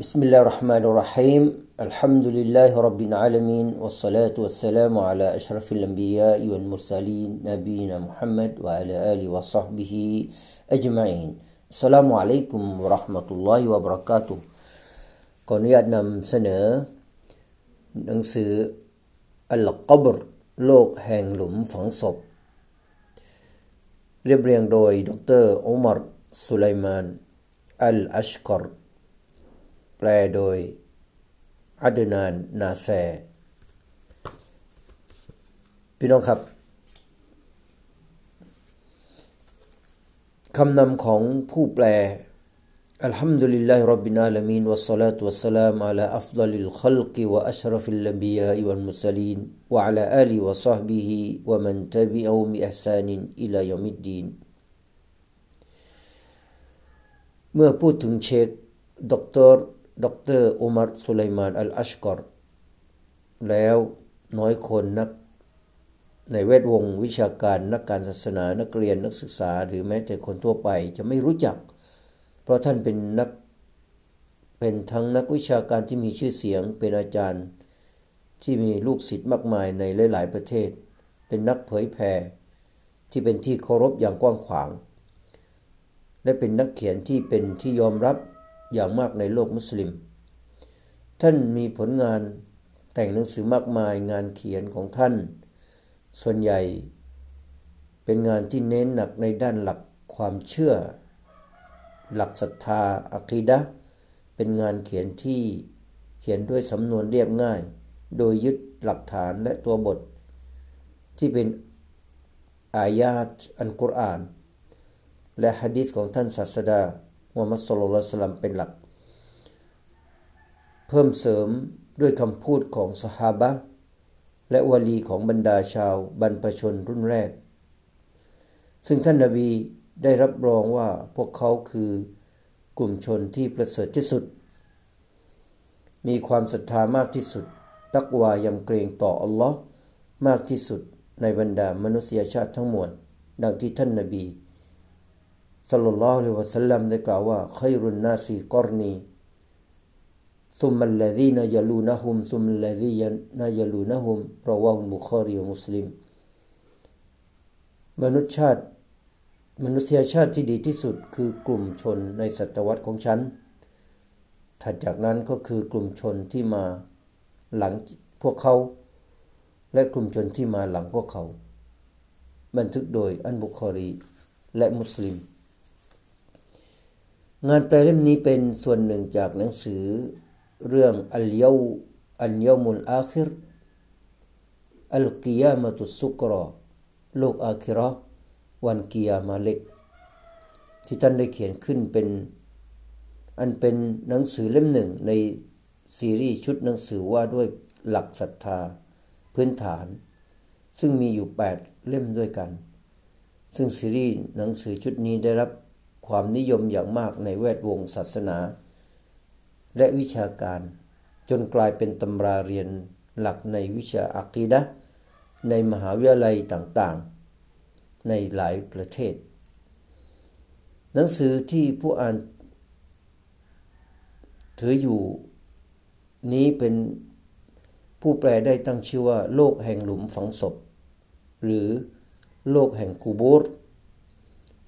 بسم الله الرحمن الرحيم الحمد لله رب العالمين والصلاة والسلام على أشرف الأنبياء والمرسلين نبينا محمد وعلى آله وصحبه أجمعين السلام عليكم ورحمة الله وبركاته ขออนุญาตนำเสนอหนังสืออัลกบรโลกแห่งหลุมฝังศพเรียบเรียงโดยดรอุมารสุไลมานอัลอัชกร แปลโดยอัดนานนาแซ พี่น้องครับคำนำของผู้แปลالحمد لله رب العالمين والصلاة والسلام على أفضل الخلق وأشرف الأنبياء والمرسلين وعلى آله وصحبه ومن تبعهم بإحسان إلى يوم الدين เมื่อพูดถึงเชคด็อกเตอร์ ดรอุมัรสุไลมานอัลอัชกอรแล้วน้อยคนนักในแวดวงวิชาการนักการศาสนานักเรียนนักศึกษา หรือแม้แต่คนทั่วไปจะไม่รู้จัก เพราะท่านเป็นนักเป็นทั้งนักวิชาการที่มีชื่อเสียงเป็นอาจารย์ ที่มีลูกศิษย์มากมายในหลาย ๆ ประเทศ เป็นนักเผยแผ่ที่เป็นที่เคารพอย่างกว้างขวาง และเป็นนักเขียนที่เป็นที่ยอมรับ อย่างมากในโลกมุสลิม ท่านมีผลงานแต่งหนังสือมากมายงานเขียนของท่าน ส่วนใหญ่เป็นงานที่เน้นหนักในด้านหลักความเชื่อ หลักศรัทธาอัคีดะเป็นงานเขียนที่เขียนด้วยสำนวนเรียบง่าย โดยยึดหลักฐานและตัวบท ที่เป็นอายาตอันกุรอาน และฮะดีษของท่านศาสดา มุฮัมมัดสุลลัลสลัมเป็นหลัก เพิ่มเสริมด้วยคำพูดของสหาบะและวลีของบรรดาชาวบรรพชนรุ่นแรก ซึ่งท่านนาบีได้รับรองว่าพวกเขาคือกลุ่มชนที่ประเสริฐที่สุด มีความศรัทธามากที่สุด ตักวายำเกรงต่ออัลลอฮ์มากที่สุดในบรรดามนุษยชาติทั้งมวลดังที่ท่านนาบี สัลลัลลอฮุอะลัยฮิวะสัลลัมได้กล่าวว่าขัยรุนนาซีกอรนีซุมมัลลซีนยลูนะฮุมซุมมัลลซีนยลูนะฮุมราวาฮุบุคอรีวมุสลิม มนุษยชาติ มนุษยชาติที่ดีที่สุดคือกลุ่มชนในศตวรรษของฉัน ถัดจากนั้นก็คือกลุ่มชนที่มาหลังพวกเขา และกลุ่มชนที่มาหลังพวกเขา บันทึกโดยอันบุคอรีและมุสลิม งานแปลเล่มนี้เป็นส่วนหนึ่งจากหนังสือเรื่องอัลยาอัลยมุลอาคิรอัลกิยามะตุสุกรอโลกอาคิรอวันกิยามาเล็ก ที่ท่านได้เขียนขึ้นเป็น อันเป็นหนังสือเล่มหนึ่งในซีรีส์ชุดหนังสือว่าด้วยหลักศรัทธาพื้นฐาน ซึ่งมีอยู่ 8 เล่มด้วยกัน ซึ่งซีรีส์หนังสือชุดนี้ได้รับ ความนิยมอย่างมากในแวดวงศาสนา และวิชาการ จนกลายเป็นตำราเรียนหลักในวิชาอักีดะในมหาวิทยาลัยต่างๆ ในหลายประเทศ หนังสือที่ผู้อ่านถืออยู่นี้เป็นผู้แปลได้ตั้งชื่อว่า โลกแห่งหลุมฝังศพ หรือโลกแห่งกูโบร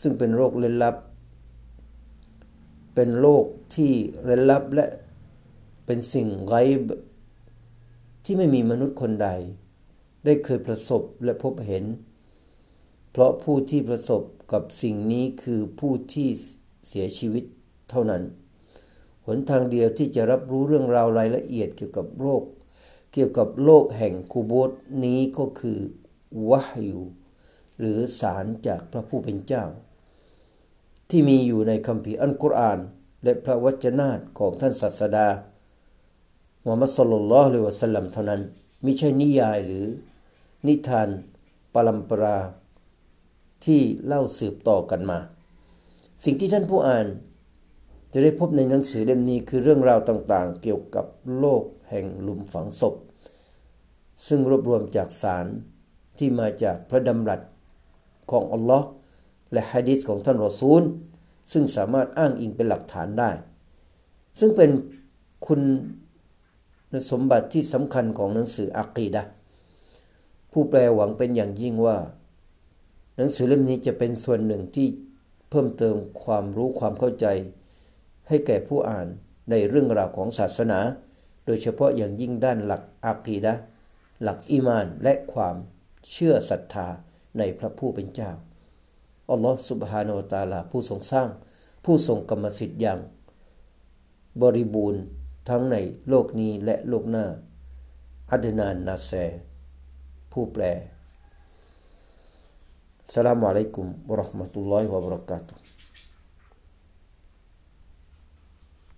ซึ่งเป็นโรคเล่นลับ เป็นโลกที่เร้นลับและเป็นสิ่งไร้ที่ไม่มีมนุษย์คนใด ได้เคยประสบและพบเห็น เพราะผู้ที่ประสบกับสิ่งนี้คือผู้ที่เสียชีวิตเท่านั้น หนทางเดียวที่จะรับรู้เรื่องราวรายละเอียดเกี่ยวกับโรคเกี่ยวกับโลกแห่งคูโบตนี้ก็คือวะฮยูหรือสารจากพระผู้เป็นเจ้า ที่มีอยู่ในคัมภีร์อัลกุรอาน และพระวจนะของท่านศาสดามุฮัมมัดสุลลัลลอฮุอะลัยวะสัลลัมเท่านั้นไม่ใช่นิยายหรือนิทานปรัมปราที่เล่าสืบต่อกันมา สิ่งที่ท่านผู้อ่าน จะได้พบในหนังสือเล่มนี้คือเรื่องราวต่างๆ เกี่ยวกับโลกแห่งหลุมฝังศพ ซึ่งรวบรวมจากสารที่มาจากพระดำรัสของอัลลอฮ์ และฮะดีษของท่านรอซูล ซึ่งสามารถอ้างอิงเป็นหลักฐานได้ ซึ่งเป็นคุณสมบัติที่สำคัญของหนังสืออักีดะผู้แปลหวังเป็นอย่างยิ่งว่า หนังสือเล่มนี้จะเป็นส่วนหนึ่งที่เพิ่มเติมความรู้ความเข้าใจ ให้แก่ผู้อ่านในเรื่องราวของศาสนา โดยเฉพาะอย่างยิ่งด้านหลักอากีดะหลักอีมานและความเชื่อศรัทธาในพระผู้เป็นเจ้า อัลลอฮฺสุบฮานาอัลตาลาผู้ทรงสร้าง ผู้ทรงกรรมสิทธิ์อย่าง บริบูรณ์ทั้งในโลกนี้และโลกหน้า อัดนานนาเซผู้แปลสลามอะลัยกุมบราะห์มะตุลลอฮิวะบะเราะกาตุ